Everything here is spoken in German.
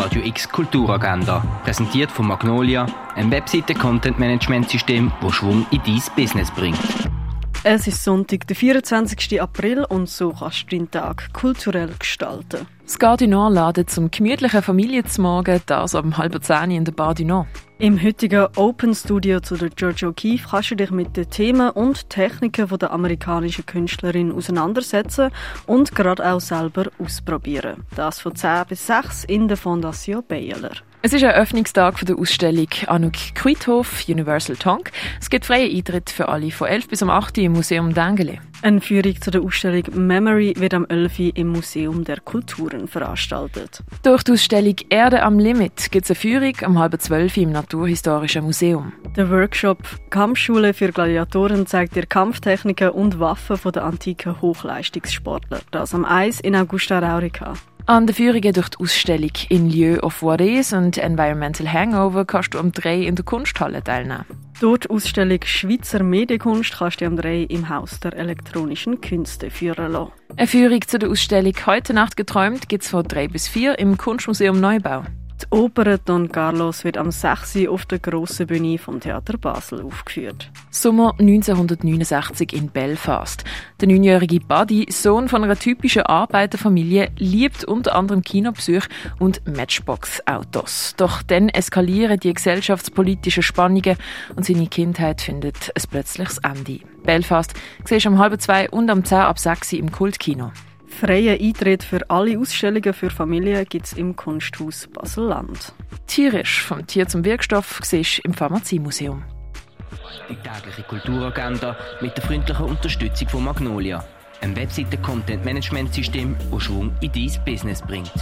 Radio X Kulturagenda, präsentiert von Magnolia, ein Webseite-Content-Management-System, das Schwung in dein Business bringt. Es ist Sonntag, der 24. April und so kannst du deinen Tag kulturell gestalten. Das Gardinor ladet zum gemütlichen Familienzmorgen, das ab halb zehn in der Bar. Im heutigen Open Studio zu der George O'Keeffe kannst du dich mit den Themen und Techniken der amerikanischen Künstlerin auseinandersetzen und gerade auch selber ausprobieren. Das von 10 bis 6 in der Fondation Baylor. Es ist ein Öffnungstag für die Ausstellung Anuk Kuithof Universal Tonk. Es gibt freien Eintritt für alle von 11 bis um 8 Uhr im Museum Dengele. Eine Führung zu der Ausstellung Memory wird am 11 Uhr im Museum der Kulturen veranstaltet. Durch die Ausstellung Erde am Limit gibt es eine Führung am halb 12 Uhr im Naturhistorischen Museum. Der Workshop Kampfschule für Gladiatoren zeigt dir Kampftechniken und Waffen der antiken Hochleistungssportler. Das am 1 in Augusta Raurica. An der Führungen durch die Ausstellung in Lieu of What Is und Environmental Hangover kannst du am 3 in der Kunsthalle teilnehmen. Dort Ausstellung Schweizer Medienkunst kannst du am 3 im Haus der elektronischen Künste führen lassen. Eine Führung zu der Ausstellung Heute Nacht geträumt gibt es von 3 bis 4 im Kunstmuseum Neubau. Oper Don Carlos wird am 6. auf der grossen Bühne vom Theater Basel aufgeführt. Sommer 1969 in Belfast. Der neunjährige Buddy, Sohn von einer typischen Arbeiterfamilie, liebt unter anderem Kinobesuch und Matchbox-Autos. Doch dann eskalieren die gesellschaftspolitischen Spannungen und seine Kindheit findet ein plötzliches Ende. Belfast siehst du um halb zwei und um zehn ab sechs im Kultkino. Freien Eintritt für alle Ausstellungen für Familien gibt es im Kunsthaus Basel-Land. Tierisch, vom Tier zum Wirkstoff, siehst du im Pharmaziemuseum. Die tägliche Kulturagenda mit der freundlichen Unterstützung von Magnolia, einem Webseiten-Content-Management-System, das Schwung in dein Business bringt.